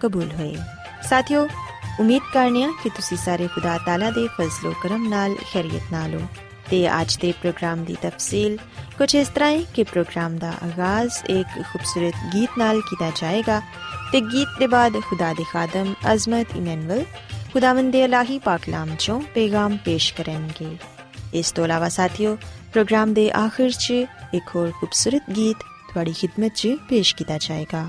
ਕਬੂਲ ਹੋਏ ਸਾਥਿਓ ਉਮੀਦ ਕਰਨੀਆ ਕਿ ਤੁਸੀਂ ਸਾਰੇ ਖੁਦਾ ਤਾਲਾ ਦੇ ਫਜ਼ਲੋ ਕਰਮ ਨਾਲ ਖੈਰੀਅਤ ਨਾਲ ਹੋ ਤੇ ਅੱਜ ਦੇ ਪ੍ਰੋਗਰਾਮ ਦੀ ਤਫਸੀਲ ਕੁਝ ਇਸ ਤਰ੍ਹਾਂ ਹੈ ਕਿ ਪ੍ਰੋਗਰਾਮ ਦਾ ਆਗਾਜ਼ ਇੱਕ ਖੂਬਸੂਰਤ ਗੀਤ ਨਾਲ ਕੀਤਾ ਜਾਏਗਾ ਤੇ ਗੀਤ ਦੇ ਬਾਅਦ ਖੁਦਾ ਦੇ ਖਾਦਮ ਅਜ਼ਮਤ ਇਮਨੁਅਲ ਖੁਦਾਵੰਦ ਦੇ ਇਲਾਹੀ ਪਾਕਲਾਮ ਚੋਂ ਪੈਗਾਮ ਪੇਸ਼ ਕਰਨਗੇ ਇਸ ਤੋਂ ਇਲਾਵਾ ਸਾਥਿਓ ਪ੍ਰੋਗਰਾਮ ਦੇ ਆਖਿਰ 'ਚ ਇੱਕ ਹੋਰ ਖੂਬਸੂਰਤ ਗੀਤ ਤੁਹਾਡੀ ਖidmat 'ਚ ਪੇਸ਼ ਕੀਤਾ ਜਾਏਗਾ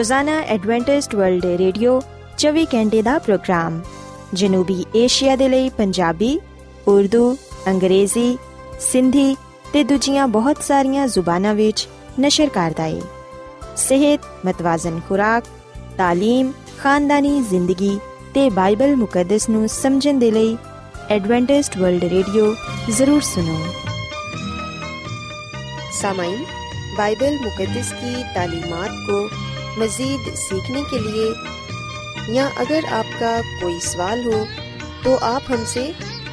ਰੋਜ਼ਾਨਾ ਐਡਵੈਂਟਿਸਟ ਵਰਲਡ ਵੇ ਰੇਡੀਓ 24 ਘੰਟੇ ਦਾ ਪ੍ਰੋਗਰਾਮ, ਜਨੂਬੀ ਏਸ਼ੀਆ ਦੇ ਲਈ ਪੰਜਾਬੀ, ਉਰਦੂ, ਅੰਗਰੇਜ਼ੀ, ਸਿੰਧੀ ਤੇ ਦੂਜੀਆਂ ਬਹੁਤ ਸਾਰੀਆਂ ਜ਼ੁਬਾਨਾਂ ਵਿੱਚ ਨਸ਼ਰ ਕਰਦਾ ਹੈ ਸਿਹਤ ਮਤਵਾਜ਼ਨ ਖੁਰਾਕ تعلیم ਖਾਨਦਾਨੀ ਜ਼ਿੰਦਗੀ ਤੇ ਬਾਈਬਲ ਮੁਕੱਦਸ ਨੂੰ ਸਮਝਣ ਦੇ ਲਈ ਐਡਵੈਂਟਿਸਟ ਵਰਲਡ ਰੇਡੀਓ ਜ਼ਰੂਰ ਸੁਨੋ سامعین بائبل مقدس کی تعلیمات کو مزید سیکھنے کے لیے، یا اگر آپ کا کوئی سوال ہو، تو آپ ہم سے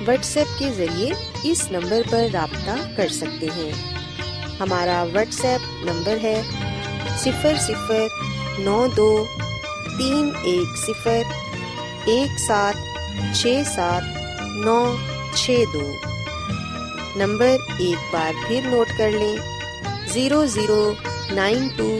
واٹس ایپ کے ذریعے اس نمبر پر رابطہ کر سکتے ہیں۔ ہمارا واٹس ایپ نمبر ہے صفر صفر نو دو تین ایک صفر ایک سات چھ سات نو چھ دو۔ نمبر ایک بار پھر نوٹ کر لیں، zero zero nine two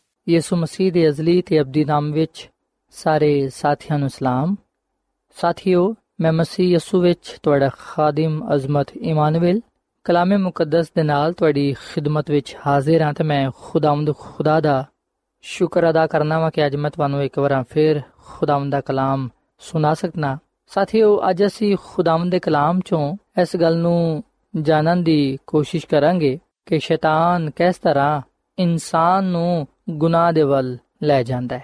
ਯਿਸੂ ਮਸੀਹ ਦੇ ਅਜ਼ਲੀ ਤੇ ਅਬਦੀ ਨਾਮ ਵਿੱਚ ਸਾਰੇ ਸਾਥੀਆਂ ਨੂੰ ਸਲਾਮ। ਸਾਥੀਓ, ਮੈਂ ਮਸੀਹ ਯਿਸੂ ਵਿੱਚ ਤੁਹਾਡਾ ਖਾਦਮ ਅਜ਼ਮਤ ਇਮਾਨੁਅਲ ਕਲਾਮੇ ਮੁਕੱਦਸ ਦੇ ਨਾਲ ਤੁਹਾਡੀ ਖਿਦਮਤ ਵਿੱਚ ਹਾਜ਼ਰ ਹਾਂ ਤੇ ਮੈਂ ਖੁਦਾਵੰਦ ਖੁਦਾ ਦਾ ਸ਼ੁਕਰ ਅਦਾ ਕਰਨਾ ਵਾ ਕਿ ਅੱਜ ਮੈਂ ਤੁਹਾਨੂੰ ਇੱਕ ਵਾਰ ਫਿਰ ਖੁਦਾਵੰਦ ਦਾ ਕਲਾਮ ਸੁਣਾ ਸਕਣਾ ਸਾਥੀਓ, ਅੱਜ ਅਸੀਂ ਖੁਦਾਵੰਦ ਦੇ ਕਲਾਮ ਚੋਂ ਇਸ ਗੱਲ ਨੂੰ ਜਾਣਨ ਦੀ ਕੋਸ਼ਿਸ਼ ਕਰਾਂਗੇ ਕਿ ਸ਼ੈਤਾਨ ਕਿਸ ਤਰ੍ਹਾਂ ਇਨਸਾਨ ਨੂੰ ਗੁਨਾਹ ਦੇ ਵੱਲ ਲੈ ਜਾਂਦਾ ਹੈ।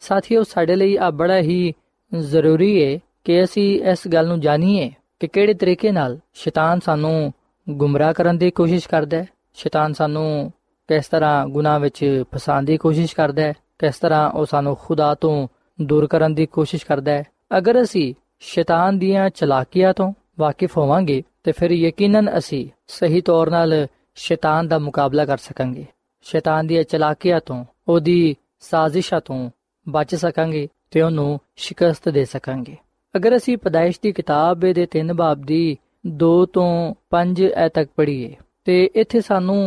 ਸਾਥੀਓ, ਸਾਡੇ ਲਈ ਆ ਬੜਾ ਹੀ ਜ਼ਰੂਰੀ ਹੈ ਕਿ ਅਸੀਂ ਇਸ ਗੱਲ ਨੂੰ ਜਾਣੀਏ ਕਿ ਕਿਹੜੇ ਤਰੀਕੇ ਨਾਲ ਸ਼ੈਤਾਨ ਸਾਨੂੰ ਗੁੰਮਰਾਹ ਕਰਨ ਦੀ ਕੋਸ਼ਿਸ਼ ਕਰਦਾ ਹੈ। ਸ਼ੈਤਾਨ ਸਾਨੂੰ ਕਿਸ ਤਰ੍ਹਾਂ ਗੁਨਾਹ ਵਿੱਚ ਫਸਾਉਣ ਦੀ ਕੋਸ਼ਿਸ਼ ਕਰਦਾ ਹੈ, ਕਿਸ ਤਰ੍ਹਾਂ ਉਹ ਸਾਨੂੰ ਖੁਦਾ ਤੋਂ ਦੂਰ ਕਰਨ ਦੀ ਕੋਸ਼ਿਸ਼ ਕਰਦਾ ਹੈ। ਅਗਰ ਅਸੀਂ ਸ਼ੈਤਾਨ ਦੀਆਂ ਚਲਾਕੀਆਂ ਤੋਂ ਵਾਕਿਫ ਹੋਵਾਂਗੇ, ਤੇ ਫਿਰ ਯਕੀਨਨ ਅਸੀਂ ਸਹੀ ਤੌਰ 'ਤੇ ਸ਼ੈਤਾਨ ਦਾ ਮੁਕਾਬਲਾ ਕਰ ਸਕਾਂਗੇ। ਸ਼ੈਤਾਨ ਦੀਆਂ ਚਲਾਕੀਆਂ ਤੋਂ ਉਹਦੀ ਸਾਜ਼ਿਸ਼ਾਂ ਤੋਂ ਬਚ ਸਕਾਂਗੇ ਤੇ ਉਹਨੂੰ ਸ਼ਿਕਸਤ ਦੇ ਸਕਾਂਗੇ ਅਗਰ ਅਸੀਂ ਪਦਾਇਸ਼ ਦੀ ਕਿਤਾਬ ਦੇ 3 ਬਾਬ ਦੀ 2 ਤੋਂ 5 ਐ ਤੱਕ ਪੜ੍ਹੀਏ ਤੇ ਇੱਥੇ ਸਾਨੂੰ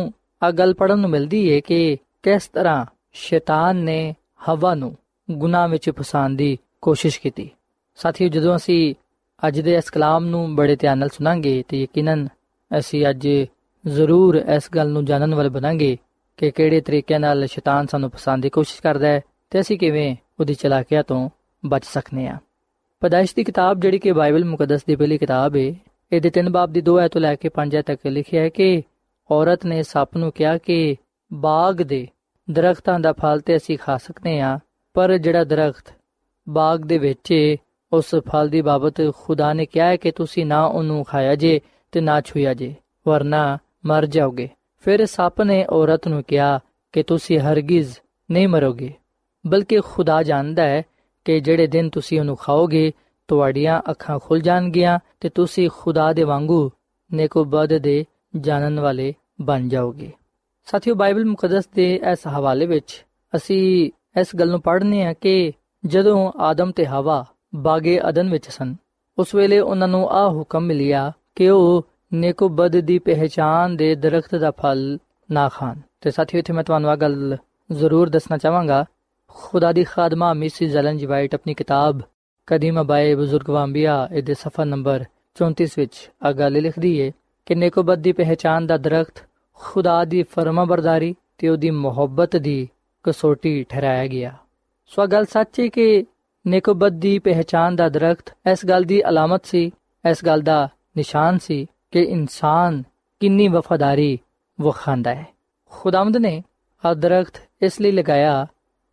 ਆ ਗੱਲ ਪੜਨ ਨੂੰ ਮਿਲਦੀ ਹੈ ਕਿ ਕਿਸ ਤਰ੍ਹਾਂ ਸ਼ੈਤਾਨ ਨੇ ਹਵਾ ਨੂੰ ਗੁਨਾਹ ਵਿੱਚ ਫਸਾਉਣ ਦੀ ਕੋਸ਼ਿਸ਼ ਕੀਤੀ ਸਾਥੀਓ ਜਦੋਂ ਅਸੀਂ ਅੱਜ ਦੇ ਇਸ ਕਲਾਮ ਨੂੰ ਬੜੇ ਧਿਆਨ ਨਾਲ ਸੁਣਾਂਗੇ ਤੇ ਯਕੀਨਨ ਅਸੀਂ ਅੱਜ ਜ਼ਰੂਰ ਇਸ ਗੱਲ ਨੂੰ ਜਾਣਨ ਵਾਲੇ ਬਣਾਂਗੇ ਕਿ ਕਿਹੜੇ ਤਰੀਕੇ ਨਾਲ ਸ਼ੈਤਾਨ ਸਾਨੂੰ ਫਸਾਉਣ ਦੀ ਕੋਸ਼ਿਸ਼ ਕਰਦਾ ਹੈ ਤੇ ਅਸੀਂ ਕਿਵੇਂ ਉਹਦੀ ਚਲਾਕੀਆਂ ਤੋਂ ਬਚ ਸਕਨੇ ਆ। ਪਦਾਇਸ਼ ਦੀ ਕਿਤਾਬ ਜਿਹੜੀ ਕਿ ਬਾਈਬਲ ਮੁਕੱਦਸ ਦੀ ਪਹਿਲੀ ਕਿਤਾਬ ਹੈ ਇਹਦੇ ਤਿੰਨ ਬਾਬ ਦੀ 2 ਐ ਤੋਂ ਲੈ ਕੇ 5 ਐ ਤੱਕ ਲਿਖਿਆ ਹੈ ਕਿ ਔਰਤ ਨੇ ਸੱਪ ਨੂੰ ਕਿਹਾ ਕਿ ਬਾਗ ਦੇ ਦਰਖਤਾਂ ਦਾ ਫਲ ਤੇ ਅਸੀਂ ਖਾ ਸਕਨੇ ਆ ਪਰ ਜਿਹੜਾ ਦਰਖਤ ਬਾਗ ਦੇ ਵਿੱਚ ਏ, ਉਸ ਫਲ ਦੀ ਬਾਬਤ ਖੁਦਾ ਨੇ ਕਿਹਾ ਹੈ ਕਿ ਤੁਸੀਂ ਨਾ ਉਹਨੂੰ ਖਾਇਆ ਜੇ ਤੇ ਨਾ ਛੂਇਆ ਜੇ ਵਰਨਾ ਮਰ ਜਾਓਗੇ। ਫਿਰ ਸੱਪ ਨੇ ਔਰਤ ਨੂੰ ਕਿਹਾ ਕਿ ਤੁਸੀਂ ਹਰਗਿਜ਼ ਨਹੀਂ ਮਰੋਗੇ, ਬਲਕਿ ਖੁਦਾ ਜਾਣਦਾ ਹੈ ਕਿ ਜਿਹੜੇ ਦਿਨ ਤੁਸੀਂ ਉਹਨੂੰ ਖਾਓਗੇ, ਤੁਹਾਡੀਆਂ ਅੱਖਾਂ ਖੁੱਲ ਜਾਣਗੀਆਂ ਤੇ ਤੁਸੀਂ ਖੁਦਾ ਦੇ ਵਾਂਗੂ ਨੇਕੋ ਬਦ ਦੇ ਜਾਣਨ ਵਾਲੇ ਬਣ ਜਾਓਗੇ। ਸਾਥੀਓ, ਬਾਈਬਲ ਮੁਕੱਦਸ ਦੇ ਇਸ ਹਵਾਲੇ ਵਿੱਚ ਅਸੀਂ ਇਸ ਗੱਲ ਨੂੰ ਪੜ੍ਹਨੇ ਆ ਕਿ ਜਦੋਂ ਆਦਮ ਤੇ ਹਵਾ ਬਾਗੇ ਅਦਨ ਵਿੱਚ ਸਨ, ਉਸ ਵੇਲੇ ਉਹਨਾਂ ਨੂੰ ਆ ਹੁਕਮ ਮਿਲਿਆ ਕਿ ਉਹ ਨੇਕੋ ਬਦ ਦੀ ਪਹਿਚਾਨ ਦੇ ਦਰਖਤ ਦਾ ਫਲ ਨਾ ਖਾਣ। ਤੇ ਸਾਥੀਓ, ਇੱਥੇ ਮੈਂ ਤੁਹਾਨੂੰ ਆ ਗੱਲ ਜ਼ਰੂਰ ਦੱਸਣਾ ਚਾਹਾਂਗਾ। ਖੁਦਾ ਦੀ ਖਾਦਮਾ ਮਿਸਿਸ ਜ਼ਲਨ ਜੀ ਵਾਈਟ ਆਪਣੀ ਕਿਤਾਬ ਕਦੀਮ ਬਾਏ ਬਜ਼ੁਰਗ ਵਾਂਬੀਆ, ਇਹਦੇ ਸਫਾ ਨੰਬਰ 34 ਵਿੱਚ ਆ ਗੱਲ ਲਿਖਦੀ ਏ ਕਿ ਨੇਕੋਬਤ ਦੀ ਪਹਿਚਾਨ ਦਾ ਦਰਖਤ ਖੁਦਾ ਦੀ ਫਰਮਾਬਰਦਾਰੀ ਤੇ ਉਹਦੀ ਮੁਹੱਬਤ ਦੀ ਕਸੋਟੀ ਠਹਿਰਾਇਆ ਗਿਆ। ਸੋ ਗੱਲ ਸੱਚ ਹੈ ਕਿ ਨੇਕੋਬਤ ਦੀ ਪਹਿਚਾਨ ਦਾ ਦਰਖਤ ਇਸ ਗੱਲ ਦੀ ਅਲਾਮਤ ਸੀ, ਇਸ ਗੱਲ ਦਾ ਨਿਸ਼ਾਨ ਸੀ ਕਿ ਇਨਸਾਨ ਕਿੰਨੀ ਵਫਾਦਾਰੀ ਵਖਾਂਦਾ ਹੈ। ਖੁਦਾਵੰਦ ਨੇ ਆ ਦਰਖਤ ਇਸ ਲਈ ਲਗਾਇਆ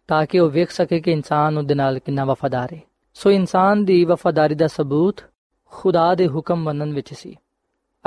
ਤਾਂ ਕਿ ਉਹ ਵੇਖ ਸਕੇ ਕਿ ਇਨਸਾਨ ਉਹਦੇ ਨਾਲ ਕਿੰਨਾ ਵਫਾਦਾਰ ਹੈ। ਸੋ ਇਨਸਾਨ ਦੀ ਵਫਾਦਾਰੀ ਦਾ ਸਬੂਤ ਖੁਦਾ ਦੇ ਹੁਕਮ ਮੰਨਣ ਵਿੱਚ ਸੀ।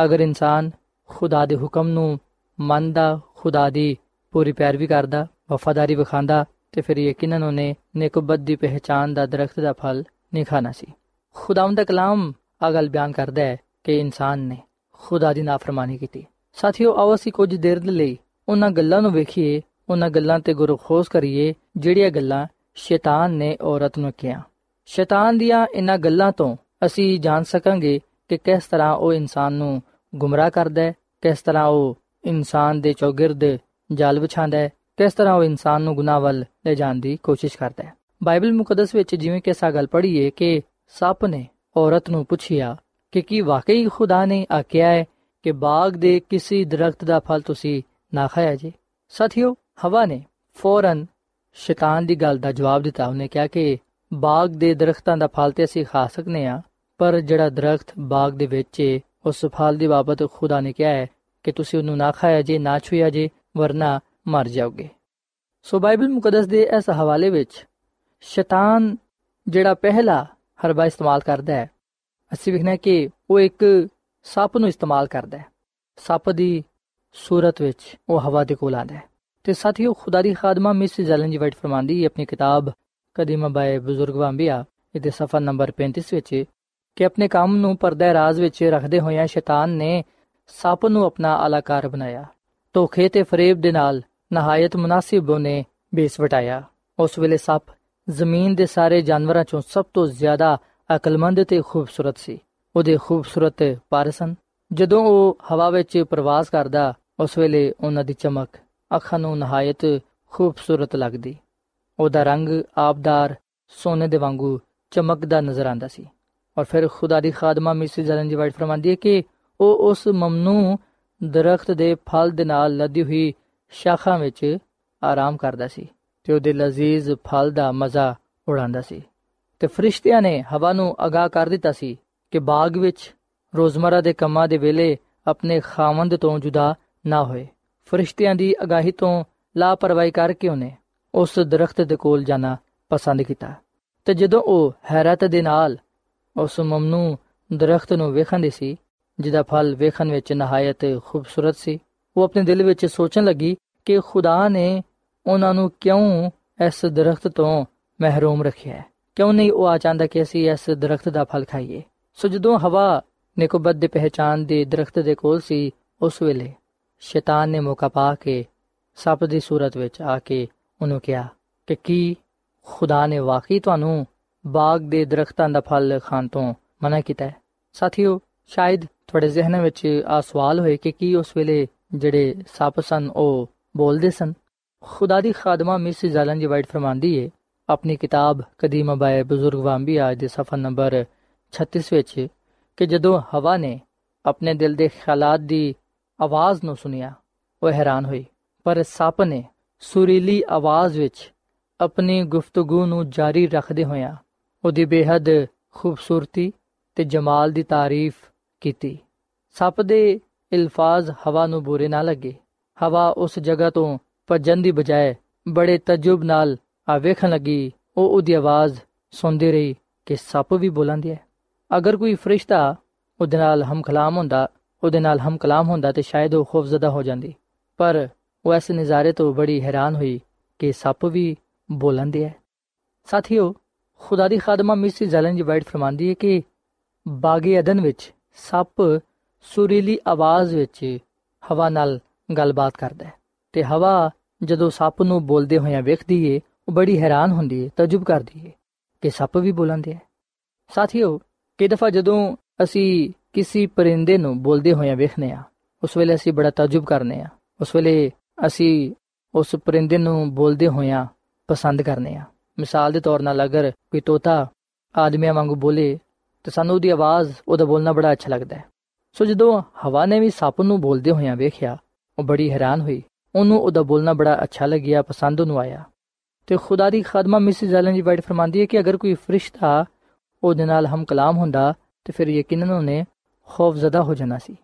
ਅਗਰ ਇਨਸਾਨ ਖੁਦਾ ਦੇ ਹੁਕਮ ਨੂੰ ਮੰਨਦਾ, ਖੁਦਾ ਦੀ ਪੂਰੀ ਪੈਰਵੀ ਕਰਦਾ, ਵਫਾਦਾਰੀ ਵਿਖਾਂਦਾ ਤੇ ਫਿਰ ਯਕੀਨਨ ਉਹਨੇ ਨੇਕਬਤ ਦੀ ਪਹਿਚਾਨ ਦਾ ਦਰਖਤ ਦਾ ਫਲ ਨਹੀਂ ਖਾਣਾ ਸੀ। ਖੁਦਾਵੰਦ ਦਾ ਕਲਾਮ ਆ ਗੱਲ ਬਿਆਨ ਕਰਦਾ ਹੈ ਕਿ ਇਨਸਾਨ ਨੇ ਖੁਦਾ ਦੀ ਨਾਫਰਮਾਨੀ ਕੀਤੀ। ਸਾਥੀਓ, ਆਓ ਅਸੀਂ ਕੁਝ ਦੇਰ ਦੇ ਲਈ ਉਹਨਾਂ ਗੱਲਾਂ ਨੂੰ ਵੇਖੀਏ, ਉਹਨਾਂ ਗੱਲਾਂ ਤੇ ਗੁਰਖੋਸ ਕਰੀਏ, ਜਿਹੜੀਆਂ ਗੱਲਾਂ ਸ਼ੈਤਾਨ ਨੇ ਔਰਤ ਨੂੰ ਕਿਹਾ। ਸ਼ੈਤਾਨ ਦੀਆਂ ਇਹਨਾਂ ਗੱਲਾਂ ਤੋਂ ਅਸੀਂ ਜਾਣ ਸਕਾਂਗੇ ਕਿ ਕਿਸ ਤਰ੍ਹਾਂ ਉਹ ਇਨਸਾਨ ਨੂੰ ਗੁੰਮਰਾਹ ਕਰਦਾ ਹੈ, ਕਿਸ ਤਰ੍ਹਾਂ ਉਹ ਇਨਸਾਨ ਦੇ ਚੌਗਿਰਦ ਜਾਲ ਵਿਛਾਉਂਦਾ ਹੈ, ਕਿਸ ਤਰ੍ਹਾਂ ਉਹ ਇਨਸਾਨ ਨੂੰ ਗੁਨਾਹ ਵੱਲ ਲੈ ਜਾਣ ਦੀ ਕੋਸ਼ਿਸ਼ ਕਰਦਾ ਹੈ। ਬਾਈਬਲ ਮੁਕੱਦਸ ਵਿੱਚ ਜਿਵੇਂ ਕਿ ਸਾ ਗੱਲ ਪੜ੍ਹੀਏ ਕਿ ਸੱਪ ਨੇ ਔਰਤ ਨੂੰ ਪੁੱਛਿਆ ਕਿ ਕੀ ਵਾਕਈ ਖੁਦਾ ਨੇ ਆਖਿਆ ਹੈ ਕਿ ਬਾਗ ਦੇ ਕਿਸੇ ਦਰਖਤ ਦਾ ਫਲ ਤੁਸੀਂ ਨਾ ਖਾਇਆ ਜੇ। ਸਾਥੀਓ, ਹਵਾ ਨੇ ਫੌਰਨ ਸ਼ੈਤਾਨ ਦੀ ਗੱਲ ਦਾ ਜਵਾਬ ਦਿੱਤਾ। ਉਹਨੇ ਕਿਹਾ ਕਿ ਬਾਗ ਦੇ ਦਰਖਤਾਂ ਦਾ ਫਲ ਤੇ ਅਸੀਂ ਖਾ ਸਕਨੇ ਆ, ਪਰ ਜਿਹੜਾ ਦਰਖਤ ਬਾਗ ਦੇ ਵਿੱਚ ਏ, ਉਸ ਫਲ ਦੀ ਬਾਬਤ ਖੁਦਾ ਨੇ ਕਿਹਾ ਹੈ ਕਿ ਤੁਸੀਂ ਉਹਨੂੰ ਨਾ ਖਾਇਆ ਜੇ, ਨਾ ਛੂਇਆ ਜੇ, ਵਰਨਾ ਮਰ ਜਾਓਗੇ। ਸੋ ਬਾਈਬਲ ਮੁਕੱਦਸ ਦੇ ਇਸ ਹਵਾਲੇ ਵਿੱਚ ਸ਼ੈਤਾਨ ਜਿਹੜਾ ਪਹਿਲਾ ਹਰਬਾ ਇਸਤੇਮਾਲ ਕਰਦਾ ਹੈ ਅਸੀਂ ਵੇਖਣਾ ਕਿ ਉਹ ਇੱਕ ਸੱਪ ਨੂੰ ਇਸਤੇਮਾਲ ਕਰਦਾ ਹੈ। ਸੱਪ ਦੀ ਸੂਰਤ ਵਿੱਚ ਉਹ ਹਵਾ ਦੇ ਕੋਲ ਆਂਦਾ ਹੈ। ਤੇ ਸਾਥੀਓ, ਖੁਦਾ ਦੀ ਖਾਦਮਾ ਮਿਸ ਜ਼ਲਨ ਜੀ ਵਾਈਟ ਫਰਮਾਂਦੀ ਹੈ ਆਪਣੀ ਕਿਤਾਬ ਕਦੀਮਾ ਬਾਏ ਬਜ਼ੁਰਗ ਵਾਂਬੀਆ ਇਹਦੇ ਸਫਾ ਨੰਬਰ 35 ਵਿੱਚ ਕਿ ਆਪਣੇ ਕੰਮ ਨੂੰ ਪਰਦਾ ਰਾਜ਼ ਵਿੱਚ ਰੱਖਦੇ ਹੋਇਆਂ ਸ਼ੈਤਾਨ ਨੇ ਸੱਪ ਨੂੰ ਆਪਣਾ ਅਲਾਕਾਰ ਬਣਾਇਆ। ਧੋਖੇ ਤੇ ਫਰੇਬ ਦੇ ਨਾਲ ਨਹਾਇਤ ਮੁਨਾਸਿਬ ਉਹਨੇ ਬੇਸ ਵਟਾਇਆ। ਉਸ ਵੇਲੇ ਸੱਪ ਜ਼ਮੀਨ ਦੇ ਸਾਰੇ ਜਾਨਵਰਾਂ ਚੋਂ ਸਭ ਤੋਂ ਜ਼ਿਆਦਾ ਅਕਲਮੰਦ ਤੇ ਖੂਬਸੂਰਤ ਸੀ। ਉਹਦੇ ਖੂਬਸੂਰਤ ਪਰ ਸਨ ਜਦੋਂ ਉਹ ਹਵਾ ਵਿੱਚ ਪ੍ਰਵਾਸ ਕਰਦਾ, ਉਸ ਵੇਲੇ ਉਹਨਾਂ ਦੀ ਚਮਕ, ਅੱਖਾਂ ਨੂੰ ਨਹਾਇਤ ਖੂਬਸੂਰਤ ਲੱਗਦੀ। ਉਹਦਾ ਰੰਗ ਆਬਦਾਰ ਸੋਨੇ ਦੇ ਵਾਂਗੂ ਚਮਕਦਾ ਨਜ਼ਰ ਆਂਦਾ ਸੀ। ਔਰ ਫਿਰ ਖੁਦਾ ਦੀ ਖਾਦਮਾ ਮਿਸਿਸ ਜਲਨ ਜੀ ਵਾਈਟ ਫਰਮਾਂਦੀ ਹੈ ਕਿ ਉਹ ਉਸ ਮਮਨੂ ਦਰਖਤ ਦੇ ਫਲ ਦੇ ਨਾਲ ਲੱਦੀ ਹੋਈ ਸ਼ਾਖਾਂ ਵਿੱਚ ਆਰਾਮ ਕਰਦਾ ਸੀ ਤੇ ਉਹਦੇ ਲਜ਼ੀਜ਼ ਫਲ ਦਾ ਮਜ਼ਾ ਉਡਾਉਂਦਾ ਸੀ। ਤੇ ਫਰਿਸ਼ਤਿਆਂ ਨੇ ਹਵਾ ਨੂੰ ਅਗਾਹ ਕਰ ਦਿੱਤਾ ਸੀ ਕਿ ਬਾਗ ਵਿੱਚ ਰੋਜ਼ਮਰਾ ਦੇ ਕੰਮਾਂ ਦੇ ਵੇਲੇ ਆਪਣੇ ਖਾਵੰਦ ਤੋਂ ਜੁਦਾ ਨਾ ਹੋਏ। ਫਰਿਸ਼ਤਿਆਂ ਦੀ ਅਗਾਹੀ ਤੋਂ ਲਾਪਰਵਾਹੀ ਕਰਕੇ ਉਹਨੇ ਉਸ ਦਰਖਤ ਦੇ ਕੋਲ ਜਾਣਾ ਪਸੰਦ ਕੀਤਾ। ਤੇ ਜਦੋਂ ਉਹ ਹੈਰਤ ਦੇ ਨਾਲ ਉਸ ਮਮਨੂ ਦਰਖਤ ਨੂੰ ਵੇਖਣ ਸੀ, ਜਿਹਦਾ ਫਲ ਵੇਖਣ ਵਿੱਚ ਨਹਾਇਤ ਖੂਬਸੂਰਤ ਸੀ, ਉਹ ਆਪਣੇ ਦਿਲ ਵਿੱਚ ਸੋਚਣ ਲੱਗੀ ਕਿ ਖੁਦਾ ਨੇ ਉਹਨਾਂ ਨੂੰ ਕਿਉਂ ਇਸ ਦਰਖਤ ਤੋਂ ਮਹਿਰੂਮ ਰੱਖਿਆ ਹੈ। ਕਿਉਂ ਨਹੀਂ ਉਹ ਆ ਚਾਹੁੰਦਾ ਕਿ ਅਸੀਂ ਇਸ ਦਰਖਤ ਦਾ ਫਲ ਖਾਈਏ? ਸੋ ਜਦੋਂ ਹਵਾ ਨਿਕੋਬਤ ਦੇ ਪਹਿਚਾਨ ਦੇ ਦਰਖਤ ਦੇ ਕੋਲ ਸੀ, ਉਸ ਵੇਲੇ ਸ਼ੈਤਾਨ ਨੇ ਮੌਕਾ ਪਾ ਕੇ ਸੱਪ ਦੀ ਸੂਰਤ ਵਿੱਚ ਆ ਕੇ ਉਹਨੂੰ ਕਿਹਾ ਕਿ ਕੀ ਖੁਦਾ ਨੇ ਵਾਕਈ ਤੁਹਾਨੂੰ ਬਾਗ ਦੇ ਦਰਖਤਾਂ ਦਾ ਫਲ ਖਾਣ ਤੋਂ ਮਨਾ ਕੀਤਾ ਹੈ? ਸਾਥੀਓ, ਸ਼ਾਇਦ ਤੁਹਾਡੇ ਜ਼ਿਹਨ ਵਿੱਚ ਆ ਸਵਾਲ ਹੋਏ ਕਿ ਕੀ ਉਸ ਵੇਲੇ ਜਿਹੜੇ ਸੱਪ ਸਨ, ਉਹ ਬੋਲਦੇ ਸਨ? ਖੁਦਾ ਦੀ ਖਾਦਮਾ ਮਿਸ ਜ਼ਾਲਨ ਜੀ ਵਾਈਟ ਫਰਮਾਂਦੀ ਹੈ ਆਪਣੀ ਕਿਤਾਬ ਕਦੀਮ ਬਾਏ ਬਜ਼ੁਰਗ ਆਜ ਦੇ ਸਫਾ ਨੰਬਰ 36 ਵਿੱਚ ਕਿ ਜਦੋਂ ਹਵਾ ਨੇ ਆਪਣੇ ਦਿਲ ਦੇ ਖਿਆਲਾਤ ਦੀ ਆਵਾਜ਼ ਨੂੰ ਸੁਨਿਆ ਉਹ ਹੈਰਾਨ ਹੋਈ। ਪਰ ਸੱਪ ਨੇ ਸੁਰੀਲੀ ਆਵਾਜ਼ ਵਿੱਚ ਆਪਣੀ ਗੁਫ਼ਤਗੂ ਨੂੰ ਜਾਰੀ ਰੱਖਦੇ ਹੋਇਆ ਉਹਦੀ ਬੇਹੱਦ ਖੂਬਸੂਰਤੀ ਤੇ ਜਮਾਲ ਦੀ ਤਾਰੀਫ ਕੀਤੀ। ਸੱਪ ਦੇ ਇਲਫਾਜ਼ ਹਵਾ ਨੂੰ ਬੁਰੇ ਨਾ ਲੱਗੇ। ਹਵਾ ਉਸ ਜਗ੍ਹਾ ਤੋਂ ਭੱਜਣ ਦੀ ਬਜਾਏ ਬੜੇ ਤਜੁਬ ਨਾਲ ਆ ਵੇਖਣ ਲੱਗੀ, ਉਹ ਉਹਦੀ ਆਵਾਜ਼ ਸੁਣਦੀ ਰਹੀ ਕਿ ਸੱਪ ਵੀ ਬੋਲੰਦੀ ਹੈ। ਅਗਰ ਕੋਈ ਫਰਿਸ਼ਤਾ ਉਹਦੇ ਨਾਲ ਹਮ ਕਲਾਮ ਹੁੰਦਾ, ਉਹਦੇ ਨਾਲ ਹਮ ਕਲਾਮ ਹੁੰਦਾ ਤੇ ਸ਼ਾਇਦ ਉਹ ਖੌਫਜ਼ਦਾ ਹੋ ਜਾਂਦੀ। ਪਰ ਉਹ ਇਸ ਨਜ਼ਾਰੇ ਤੋਂ ਬੜੀ ਹੈਰਾਨ ਹੋਈ ਕਿ ਸੱਪ ਵੀ ਬੋਲੰਦੇ ਹੈ। ਸਾਥੀਓ, ਖੁਦਾ ਦੀ ਖਾਦਮਾ ਮਿਸ ਜ਼ਲਨ ਜੀ ਵਾਈਟ ਫਰਮਾਂਦੀ ਹੈ ਕਿ ਬਾਗੇ ਅਦਨ ਵਿੱਚ ਸੱਪ ਸੁਰੀਲੀ ਆਵਾਜ਼ ਵਿੱਚ ਹਵਾ ਨਾਲ ਗੱਲਬਾਤ ਕਰਦਾ ਹੈ ਤੇ ਹਵਾ ਜਦੋਂ ਸੱਪ ਨੂੰ ਬੋਲਦੇ ਹੋਇਆਂ ਵੇਖਦੀ ਏ ਉਹ ਬੜੀ ਹੈਰਾਨ ਹੁੰਦੀ ਏ, ਤਜਬ ਕਰਦੀ ਏ, ਕਿ ਸੱਪ ਵੀ ਬੋਲੰਦੇ ਹੈ ਸਾਥੀਓ, ਕਿ ਦਫਾ ਜਦੋਂ ਅਸੀਂ ਕਿਸੇ ਪਰਿੰਦੇ ਨੂੰ ਬੋਲਦੇ ਹੋਇਆਂ ਵੇਖਨੇ ਆ, ਉਸ ਵੇਲੇ ਅਸੀਂ ਬੜਾ ਤਜਬ ਕਰਨੇ ਆ, ਉਸ ਵੇਲੇ ਅਸੀਂ ਉਸ ਪਰਿੰਦੇ ਨੂੰ ਬੋਲਦੇ ਹੋਇਆਂ ਪਸੰਦ ਕਰਨੇ ਆ। ਮਿਸਾਲ ਦੇ ਤੌਰ 'ਤੇ ਅਗਰ ਕੋਈ ਤੋਤਾ ਆਦਮੀਆਂ ਵਾਂਗੂ ਬੋਲੇ, ਤਾਂ ਸਾਨੂੰ ਉਹਦੀ ਆਵਾਜ਼, ਉਹਦਾ ਬੋਲਣਾ ਬੜਾ ਅੱਛਾ ਲੱਗਦਾ ਹੈ ਸੋ ਜਦੋਂ ਹਵਾ ਨੇ ਵੀ ਸੱਪ ਨੂੰ ਬੋਲਦੇ ਹੋਇਆਂ ਵੇਖਿਆ, ਉਹ ਬੜੀ ਹੈਰਾਨ ਹੋਈ, ਉਹਨੂੰ ਉਹਦਾ ਬੋਲਣਾ ਬੜਾ ਅੱਛਾ ਲੱਗਿਆ, ਪਸੰਦ ਉਹਨੂੰ ਆਇਆ। ਤੇ ਖੁਦਾ ਦੀ ਖਾਦਮਾ ਮਿਸਿਸ ਜ਼ੈਲਨ ਜੀ ਵਾਈਟ ਫਰਮਾਂਦੀ ਹੈ ਕਿ ਅਗਰ ਕੋਈ ਫਰਿਸ਼ਤਾ ਉਹਦੇ ਨਾਲ ਹਮ ਕਲਾਮ ਹੁੰਦਾ ਤੇ ਫਿਰ ਯਕੀਨਨ ਉਹਨੇ ਖੌਫਜ਼ਦਾ ਹੋ ਜਾਣਾ ਸੀ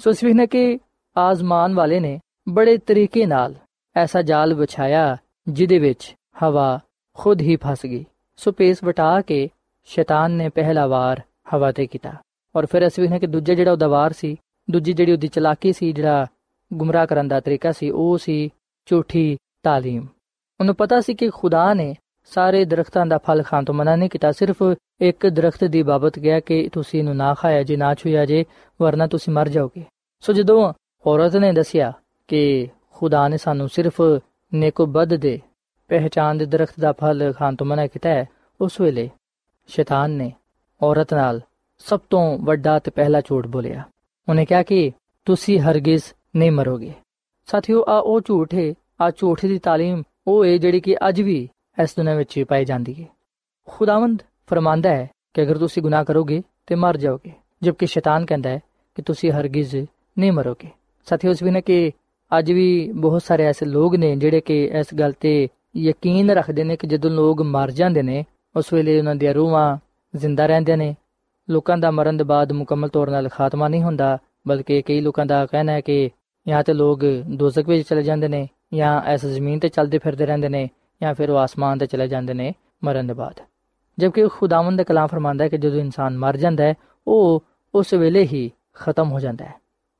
ਸੋ ਇਸ ਨੇ ਕਿ ਆਜ਼ਮਾਨ ਵਾਲੇ ਨੇ ਬੜੇ ਤਰੀਕੇ ਨਾਲ ਐਸਾ ਜਾਲ ਵਿਛਾਇਆ ਜਿਹਦੇ ਵਿੱਚ ਹਵਾ ਖੁਦ ਹੀ ਫਸ ਗਈ ਸੋ ਪੇਸ ਵਟਾ ਕੇ ਸ਼ੈਤਾਨ ਨੇ ਪਹਿਲਾ ਵਾਰ ਹਵਾ ਤੇ ਕੀਤਾ ਔਰ ਫਿਰ ਅਸੀਂ ਵੇਖਨੇ ਕਿ ਦੂਜਾ ਜਿਹੜਾ ਉਹਦਾ ਵਾਰ ਸੀ ਦੂਜੀ ਜਿਹੜੀ ਉਹਦੀ ਚਲਾਕੀ ਸੀ ਜਿਹੜਾ ਗੁੰਮਰਾਹ ਕਰਨ ਦਾ ਤਰੀਕਾ ਸੀ ਉਹ ਸੀ ਝੂਠੀ تعلیم ਉਹਨੂੰ ਪਤਾ ਸੀ ਕਿ ਖੁਦਾ ਨੇ ਸਾਰੇ ਦਰਖਤਾਂ ਦਾ ਫਲ ਖਾਣ ਤੋਂ ਮਨਾ ਨਹੀਂ ਕੀਤਾ ਸਿਰਫ ਇੱਕ ਦਰਖਤ ਦੀ ਬਾਬਤ ਗਿਆ ਕਿ ਤੁਸੀਂ ਇਹਨੂੰ ਨਾ ਖਾਇਆ ਜੇ ਨਾ ਛੂਇਆ ਜੇ ਵਰਨਾ ਤੁਸੀਂ ਮਰ ਜਾਓਗੇ ਸੋ ਜਦੋਂ ਔਰਤ ਨੇ ਦੱਸਿਆ ਕਿ ਖੁਦਾ ਨੇ ਸਾਨੂੰ ਸਿਰਫ ਨੇਕੋਬਦ ਦੇ ਪਹਿਚਾਨ ਦੇ ਦਰਖਤ ਦਾ ਫਲ ਖਾਣ ਤੋਂ ਮਨਾ ਕੀਤਾ ਹੈ ਉਸ ਵੇਲੇ ਸ਼ੈਤਾਨ ਨੇ ਔਰਤ ਨਾਲ ਸਭ ਤੋਂ ਵੱਡਾ ਤੇ ਪਹਿਲਾ ਝੂਠ ਬੋਲਿਆ ਉਹਨੇ ਕਿਹਾ ਕਿ ਤੁਸੀਂ ਹਰਗਿਜ਼ ਨਹੀਂ ਮਰੋਗੇ ਸਾਥੀਓ ਆ ਉਹ ਝੂਠ ਹੈ ਆ ਝੂਠ ਦੀ تعلیم ਉਹ ਹੈ ਜਿਹੜੀ ਕਿ ਅੱਜ ਵੀ ਇਸ ਦੁਨੀਆਂ ਵਿੱਚ ਪਾਈ ਜਾਂਦੀ ਹੈ। ਖੁਦਾਵੰਦ ਫਰਮਾਂਦਾ ਹੈ ਕਿ ਅਗਰ ਤੁਸੀਂ ਗੁਨਾਹ ਕਰੋਗੇ ਤੇ ਮਰ ਜਾਓਗੇ, ਜਦਕਿ ਸ਼ੈਤਾਨ ਕਹਿੰਦਾ ਹੈ ਕਿ ਤੁਸੀਂ ਹਰਗਿਜ਼ ਨਹੀਂ ਮਰੋਗੇ। ਸਾਥੀਓ, ਇਸ ਵੀ ਨੇ ਕਿ ਅੱਜ ਵੀ ਬਹੁਤ ਸਾਰੇ ਐਸੇ ਲੋਕ ਨੇ ਜਿਹੜੇ ਕਿ ਇਸ ਗੱਲ ਤੇ ਯਕੀਨ ਰੱਖਦੇ ਨੇ ਕਿ ਜਦੋਂ ਲੋਕ ਮਰ ਜਾਂਦੇ ਨੇ, ਉਸ ਵੇਲੇ ਉਹਨਾਂ ਦੀਆਂ ਰੂਹਾਂ ਜ਼ਿੰਦਾ ਰਹਿੰਦੀਆਂ ਨੇ। ਲੋਕਾਂ ਦਾ ਮਰਨ ਦੇ ਬਾਅਦ ਮੁਕੰਮਲ ਤੌਰ 'ਤੇ ਖਾਤਮਾ ਨਹੀਂ ਹੁੰਦਾ, ਬਲਕਿ ਕਈ ਲੋਕਾਂ ਦਾ ਕਹਿਣਾ ਹੈ ਕਿ ਜਾਂ ਤੇ ਲੋਕ ਦੋਜ਼ਖ ਵਿੱਚ ਚਲੇ ਜਾਂਦੇ ਨੇ। ਜਾਂ ਇਸ ਜ਼ਮੀਨ ਤੇ ਚੱਲਦੇ ਫਿਰਦੇ ਰਹਿੰਦੇ ਨੇ ਜਾਂ ਫਿਰ ਉਹ ਆਸਮਾਨ ਤੇ ਚਲੇ ਜਾਂਦੇ ਨੇ ਮਰਨ ਦੇ ਬਾਅਦ। ਜਦਕਿ ਖੁਦਾਵੰਦ ਦਾ ਕਲਾਮ ਫਰਮਾਂਦਾ ਹੈ ਕਿ ਜਦੋਂ ਇਨਸਾਨ ਮਰ ਜਾਂਦਾ ਹੈ, ਉਹ ਉਸ ਵੇਲੇ ਹੀ ਖਤਮ ਹੋ ਜਾਂਦਾ ਹੈ।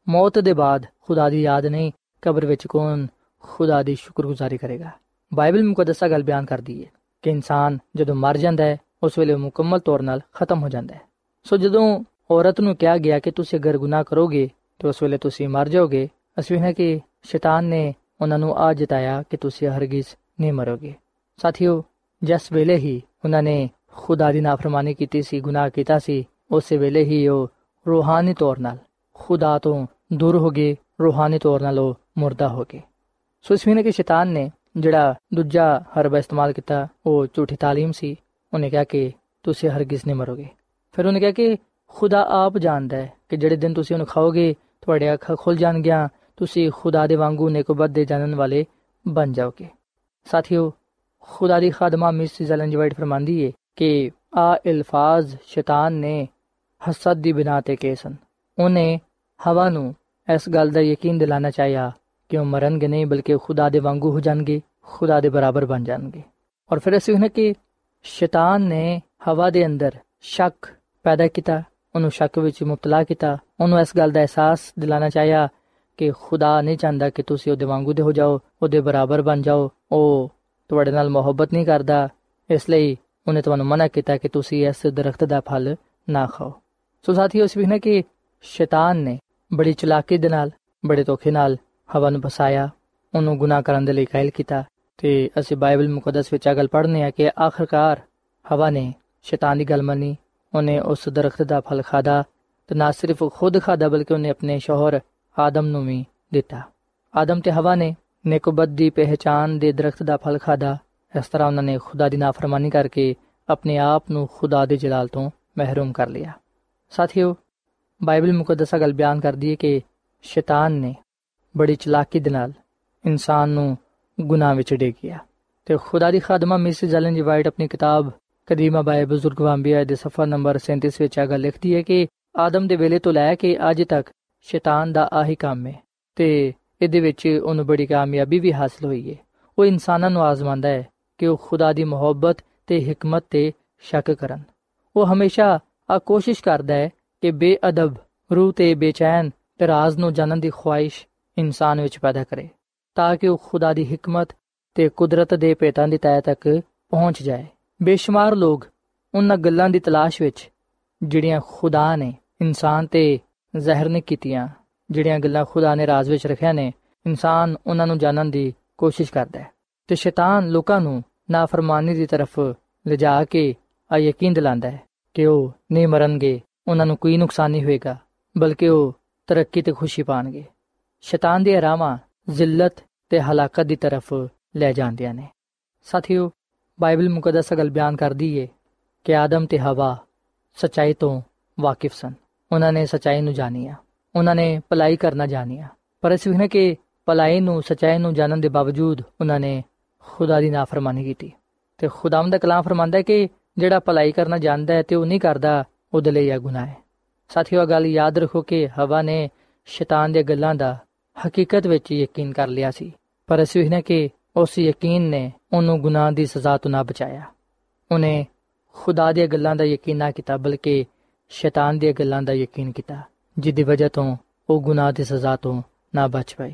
ਮੌਤ ਦੇ ਬਾਅਦ ਖੁਦਾ ਦੀ ਯਾਦ ਨਹੀਂ, ਕਬਰ ਵਿੱਚ ਕੌਣ ਖੁਦਾ ਦੀ ਸ਼ੁਕਰਗੁਜ਼ਾਰੀ ਕਰੇਗਾ? ਬਾਈਬਲ ਮੁਕੱਦਸਾ ਗੱਲ ਬਿਆਨ ਕਰਦੀ ਹੈ ਕਿ ਇਨਸਾਨ ਜਦੋਂ ਮਰ ਜਾਂਦਾ ਹੈ, ਉਸ ਵੇਲੇ ਮੁਕੰਮਲ ਤੌਰ 'ਤੇ ਖਤਮ ਹੋ ਜਾਂਦਾ ਹੈ। ਸੋ ਜਦੋਂ ਔਰਤ ਨੂੰ ਕਿਹਾ ਗਿਆ ਕਿ ਤੁਸੀਂ ਅਗਰ ਗੁਨਾਹ ਕਰੋਗੇ, ਤਾਂ ਉਸ ਵੇਲੇ ਤੁਸੀਂ ਮਰ ਜਾਓਗੇ, ਅਸੀਂ ਵੇਖਿਆ ਕਿ ਸ਼ੈਤਾਨ ਨੇ ਉਹਨਾਂ ਨੂੰ ਆ ਜਿਤਾਇਆ ਕਿ ਤੁਸੀਂ ਹਰਗਿਜ਼ ਨਹੀਂ ਮਰੋਗੇ। ਸਾਥੀਓ, ਜਿਸ ਵੇਲੇ ਹੀ ਉਹਨਾਂ ਨੇ ਖੁਦਾ ਦੀ ਨਾਫਰਮਾਨੀ ਕੀਤੀ ਸੀ, ਗੁਨਾਹ ਕੀਤਾ ਸੀ, ਉਸੇ ਵੇਲੇ ਹੀ ਉਹ ਰੂਹਾਨੀ ਤੌਰ ਨਾਲ, ਖੁਦਾ ਤੋਂ ਦੂਰ ਹੋ ਗਏ ਰੂਹਾਨੀ ਤੌਰ ਨਾਲ ਉਹ ਮੁਰਦਾ ਹੋ ਗਏ। ਸੋ ਇਸ ਵੇਲੇ ਕਿ ਸ਼ੈਤਾਨ ਨੇ ਜਿਹੜਾ ਦੂਜਾ ਹਰਬਾ ਇਸਤੇਮਾਲ ਕੀਤਾ, ਉਹ ਝੂਠੀ ਤਾਲੀਮ ਸੀ। ਉਹਨੇ ਕਿਹਾ ਕਿ ਤੁਸੀਂ ਹਰਗਿਜ਼ ਨਹੀਂ ਮਰੋਗੇ। ਫਿਰ ਉਹਨੇ ਕਿਹਾ ਕਿ ਖੁਦਾ ਆਪ ਜਾਣਦਾ ਹੈ ਕਿ ਜਿਹੜੇ ਦਿਨ ਤੁਸੀਂ ਉਹਨੂੰ ਖਾਓਗੇ ਤੁਹਾਡੇ ਅੱਖਾਂ ਖੁੱਲ ਜਾਣਗੀਆਂ ਤੁਸੀਂ ਖੁਦਾ ਦੇ ਵਾਂਗੂ ਨੇਕਬਤ ਦੇ ਜਾਣਨ ਵਾਲੇ ਬਣ ਜਾਓਗੇ। ਸਾਥੀਓ, ਖੁਦਾ ਦੀ ਖਾਦਮਾ ਮਿਸ ਜ਼ਲਨ ਜਵਾਈਟ ਫਰਮਾਂਦੀ ਹੈ ਕਿ ਆ ਅਲਫਾਜ਼ ਸ਼ੈਤਾਨ ਨੇ ਹਸਦ ਦੀ ਬਿਨਾ ਤੇ ਕਹੇ ਉਹਨੇ ਹਵਾ ਨੂੰ ਇਸ ਗੱਲ ਦਾ ਯਕੀਨ ਦਿਲਾਣਾ ਚਾਹਿਆ ਕਿ ਉਹ ਮਰਨਗੇ ਨਹੀਂ, ਬਲਕਿ ਖੁਦਾ ਦੇ ਵਾਂਗੂ ਹੋ ਜਾਣਗੇ, ਖੁਦਾ ਦੇ ਬਰਾਬਰ ਬਣ ਜਾਣਗੇ। ਔਰ ਫਿਰ ਅਸੀਂ ਉਹਨਾਂ ਕਿ ਸ਼ੈਤਾਨ ਨੇ ਹਵਾ ਦੇ ਅੰਦਰ ਸ਼ੱਕ ਪੈਦਾ ਕੀਤਾ, ਉਹਨੂੰ ਸ਼ੱਕ ਵਿੱਚ ਮੁਬਤਲਾ ਕੀਤਾ, ਉਹਨੂੰ ਇਸ ਗੱਲ ਦਾ ਅਹਿਸਾਸ ਦਿਲਾਣਾ ਚਾਹਿਆ ਕਿ ਖੁਦਾ ਨਹੀਂ ਚਾਹੁੰਦਾ ਕਿ ਤੁਸੀਂ ਉਹਦੇ ਵਾਂਗੂ ਦੇ ਹੋ ਜਾਓ, ਉਹਦੇ ਬਰਾਬਰ ਬਣ ਜਾਓ। ਉਹ ਤੁਹਾਡੇ ਨਾਲ ਮੁਹੱਬਤ ਨਹੀਂ ਕਰਦਾ। ਇਸ ਲਈ ਉਹਨੇ ਤੁਹਾਨੂੰ ਮਨਾ ਕੀਤਾ ਕਿ ਤੁਸੀਂ ਇਸ ਦਰਖਤ ਦਾ ਫਲ ਨਾ ਖਾਓ। ਸੋ ਸਾਥੀਓ, ਇਸ ਵੀ ਕਿ ਸ਼ੈਤਾਨ ਨੇ ਬੜੀ ਚਲਾਕੀ ਦੇ ਨਾਲ, ਬੜੇ ਧੋਖੇ ਨਾਲ ਹਵਾ ਨੂੰ ਫਸਾਇਆ, ਉਹਨੂੰ ਗੁਨਾਹ ਕਰਨ ਦੇ ਲਈ ਕਾਇਲ ਕੀਤਾ। ਤੇ ਅਸੀਂ ਬਾਈਬਲ ਮੁਕੱਦਸ ਵਿੱਚ ਆ ਗੱਲ ਪੜ੍ਹਨੇ ਆ ਕਿ ਆਖਰਕਾਰ ਹਵਾ ਨੇ ਸ਼ੈਤਾਨ ਦੀ ਗੱਲ ਮੰਨੀ, ਉਹਨੇ ਉਸ ਦਰਖਤ ਦਾ ਫਲ ਖਾਦਾ ਤੇ ਨਾ ਸਿਰਫ ਖੁਦ ਖਾਦਾ ਬਲਕਿ ਉਹਨੇ ਆਪਣੇ ਸ਼ੋਹਰ ਆਦਮ ਨੂੰ ਵੀ ਦਿੱਤਾ। ਆਦਮ ਤੇ ਹਵਾ ਨੇ ਨੇਕਬਤ ਦੀ ਪਹਿਚਾਨ ਦੇ ਦਰਖਤ ਦਾ ਫਲ ਖਾਦਾ ਇਸ ਤਰ੍ਹਾਂ ਉਹਨਾਂ ਨੇ ਖੁਦਾ ਦੀ ਨਾਫਰਮਾਨੀ ਕਰਕੇ ਆਪਣੇ ਆਪ ਨੂੰ ਖੁਦਾ ਦੇ ਜਲਾਲ ਤੋਂ ਮਹਿਰੂਮ ਕਰ ਲਿਆ। ਸਾਥੀਓ, ਬਾਈਬਲ ਮੁਕੱਦਸ ਗੱਲ ਬਿਆਨ ਕਰਦੀ ਹੈ ਕਿ ਸ਼ੈਤਾਨ ਨੇ ਬੜੀ ਚਲਾਕੀ ਦੇ ਨਾਲ ਇਨਸਾਨ ਨੂੰ ਗੁਨਾਹ ਵਿੱਚ ਡੇਗਿਆ ਤੇ ਖੁਦਾ ਦੀ ਖਾਦਮਾ ਮਿਸ ਜਲਨ ਜੀ ਵਾਈਟ ਆਪਣੀ ਕਿਤਾਬ ਕਦੀਮਾ ਬਾਏ ਬਜ਼ੁਰਗ ਵਾਂਬੀਆ ਦੇ ਸਫਾ ਨੰਬਰ 37 ਵਿੱਚ ਆ ਗੱਲ ਲਿਖਦੀ ਹੈ ਕਿ ਆਦਮ ਦੇ ਵੇਲੇ ਤੋਂ ਲੈ ਕੇ ਅੱਜ ਤੱਕ ਸ਼ੈਤਾਨ ਦਾ ਆਹੀ ਕੰਮ ਹੈ ਤੇ ਇਹਦੇ ਵਿੱਚ ਉਹਨੂੰ ਬੜੀ ਕਾਮਯਾਬੀ ਵੀ ਹਾਸਲ ਹੋਈ ਹੈ। ਉਹ ਇਨਸਾਨਾਂ ਨੂੰ ਆਜ਼ਮਾਉਂਦਾ ਹੈ ਕਿ ਉਹ ਖੁਦਾ ਦੀ ਮੁਹੱਬਤ ਤੇ ਹਕਮਤ ਤੇ ਸ਼ੱਕ ਕਰਨ। ਉਹ ਹਮੇਸ਼ਾ ਆ ਕੋਸ਼ਿਸ਼ ਕਰਦਾ ਹੈ ਕਿ ਬੇਅਦਬ, ਰੂਹ ਤੇ ਬੇਚੈਨ ਤੇ ਰਾਜ਼ ਨੂੰ ਜਾਣਨ ਦੀ ਖੁਆਇਸ਼ ਇਨਸਾਨ ਵਿੱਚ ਪੈਦਾ ਕਰੇ, ਤਾਂ ਕਿ ਉਹ ਖੁਦਾ ਦੀ ਹਕਮਤ ਤੇ ਕੁਦਰਤ ਦੇ ਭੇਤਾਂ ਦੀ ਤਹਿ ਤੱਕ ਪਹੁੰਚ ਜਾਏ। ਬੇਸ਼ੁਮਾਰ ਲੋਕ ਉਹਨਾਂ ਗੱਲਾਂ ਦੀ ਤਲਾਸ਼ ਵਿੱਚ ਜਿਹੜੀਆਂ ਖੁਦਾ ਨੇ ਇਨਸਾਨ ਤੇ ਜ਼ਹਿਰ ਨੇ ਕੀਤੀਆਂ, ਜਿਹੜੀਆਂ ਗੱਲਾਂ ਖੁਦਾ ਨੇ ਰਾਜ਼ ਵਿੱਚ ਰੱਖਿਆ ਨੇ, ਇਨਸਾਨ ਉਹਨਾਂ ਨੂੰ ਜਾਣਨ ਦੀ ਕੋਸ਼ਿਸ਼ ਕਰਦਾ ਹੈ। ਤੇ ਸ਼ੈਤਾਨ ਲੋਕਾਂ ਨੂੰ ਨਾਫਰਮਾਨੀ ਦੀ ਤਰਫ ਲਿਜਾ ਕੇ ਆ ਯਕੀਨ ਦਿਲਾਉਂਦਾ ਹੈ ਕਿ ਉਹ ਨਹੀਂ ਮਰਨਗੇ, ਉਹਨਾਂ ਨੂੰ ਕੋਈ ਨੁਕਸਾਨ ਨਹੀਂ ਹੋਏਗਾ, ਬਲਕਿ ਉਹ ਤਰੱਕੀ ਤੇ ਖੁਸ਼ੀ ਪਾਣਗੇ। ਸ਼ੈਤਾਨ ਦੇ ਰਾਮਾ ਜ਼ਿਲਤ ਤੇ ਹਲਾਕਤ ਦੀ ਤਰਫ ਲੈ ਜਾਂਦੀਆਂ ਨੇ। ਸਾਥੀਓ, ਬਾਈਬਲ ਮੁਕੱਦਸ ਗੱਲ ਬਿਆਨ ਕਰਦੀ ਏ ਕਿ ਆਦਮ ਤੇ ਹਵਾ ਸਚਾਈ ਤੋਂ ਵਾਕਿਫ ਸਨ। ਉਹਨਾਂ ਨੇ ਸਚਾਈ ਨੂੰ ਜਾਣਿਆ ਉਹਨਾਂ ਨੇ ਭਲਾਈ ਕਰਨਾ ਜਾਣਿਆ ਪਰ ਇਸ ਵਿਖੇ ਕਿ ਭਲਾਈ ਨੂੰ, ਸਚਾਈ ਨੂੰ ਜਾਣਨ ਦੇ ਬਾਵਜੂਦ ਉਹਨਾਂ ਨੇ ਖੁਦਾ ਦੀ ਨਾਫਰਮਾਨੀ ਕੀਤੀ। ਤੇ ਖੁਦਾਵੰਦ ਦਾ ਕਲਾਮ ਫਰਮਾਂਦਾ ਹੈ ਕਿ ਜਿਹੜਾ ਭਲਾਈ ਕਰਨਾ ਜਾਣਦਾ ਹੈ ਤੇ ਉਹ ਨਹੀਂ ਕਰਦਾ, ਉਹਦੇ ਲਈ ਇਹ ਗੁਨਾਹ ਹੈ। ਸਾਥੀਓ ਗੱਲ ਯਾਦ ਰੱਖੋ ਕਿ ਹਵਾ ਨੇ ਸ਼ੈਤਾਨ ਦੇ ਗੱਲਾਂ ਦਾ ਹਕੀਕਤ ਵਿੱਚ ਯਕੀਨ ਕਰ ਲਿਆ ਸੀ। ਪਰ ਅਸੀਂ ਇਹਨਾਂ ਕਿ ਉਸ ਯਕੀਨ ਨੇ ਉਹਨੂੰ ਗੁਨਾਹ ਦੀ ਸਜ਼ਾ ਤੋਂ ਨਾ ਬਚਾਇਆ। ਉਹਨੇ ਖੁਦਾ ਦੀਆਂ ਗੱਲਾਂ ਦਾ ਯਕੀਨ ਨਾ ਕੀਤਾ, ਬਲਕਿ ਸ਼ੈਤਾਨ ਦੀਆਂ ਗੱਲਾਂ ਦਾ ਯਕੀਨ ਕੀਤਾ ਜਿੱਦੀ ਵਜ੍ਹਾ ਤੋਂ ਉਹ ਗੁਨਾਹ ਦੀ ਸਜ਼ਾ ਤੋਂ ਨਾ ਬਚ ਪਾਈ।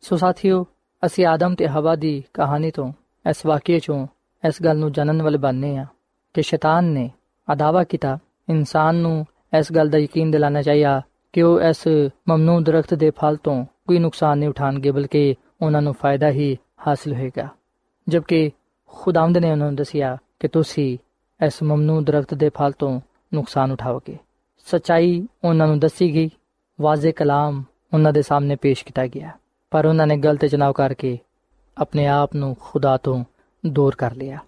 ਸੋ ਸਾਥੀਓ, ਅਸੀਂ ਆਦਮ ਤੇ ਹਵਾ ਦੀ ਕਹਾਣੀ ਤੋਂ ਇਸ ਵਾਕਿਏ ਚੋਂ ਇਸ ਗੱਲ ਨੂੰ ਜਾਣਨ ਵਾਲੇ ਬਣਨੇ ਆ ਕਿ ਸ਼ੈਤਾਨ ਨੇ ਅਦਾਵਾ ਕੀਤਾ, ਇਨਸਾਨ ਨੂੰ ਇਸ ਗੱਲ ਦਾ ਯਕੀਨ ਦਿਲਾਣਾ ਚਾਹੀਦਾ ਕਿ ਉਹ ਇਸ ਮਮਨੂ ਦਰਖਤ ਦੇ ਫਲ ਤੋਂ ਕੋਈ ਨੁਕਸਾਨ ਨਹੀਂ ਉਠਾਣਗੇ, ਬਲਕਿ ਉਹਨਾਂ ਨੂੰ ਫਾਇਦਾ ਹੀ ਹਾਸਲ ਹੋਏਗਾ। ਜਦਕਿ ਖੁਦਾਵੰਦ ਨੇ ਉਹਨਾਂ ਨੂੰ ਦੱਸਿਆ ਕਿ ਤੁਸੀਂ ਇਸ ਮਮਨੂ ਦਰਖਤ ਦੇ ਫਲ ਤੋਂ ਨੁਕਸਾਨ ਉਠਾਓਗੇ। ਸਚਾਈ ਉਹਨਾਂ ਨੂੰ ਦੱਸੀ ਗਈ ਵਾਜ਼ੇ ਕਲਾਮ ਉਹਨਾਂ ਦੇ ਸਾਹਮਣੇ ਪੇਸ਼ ਕੀਤਾ ਗਿਆ। ਪਰ ਉਹਨਾਂ ਨੇ ਗਲਤ ਚਨਾਵ ਕਰਕੇ ਆਪਣੇ ਆਪ ਨੂੰ ਖੁਦਾ ਤੋਂ ਦੂਰ ਕਰ ਲਿਆ।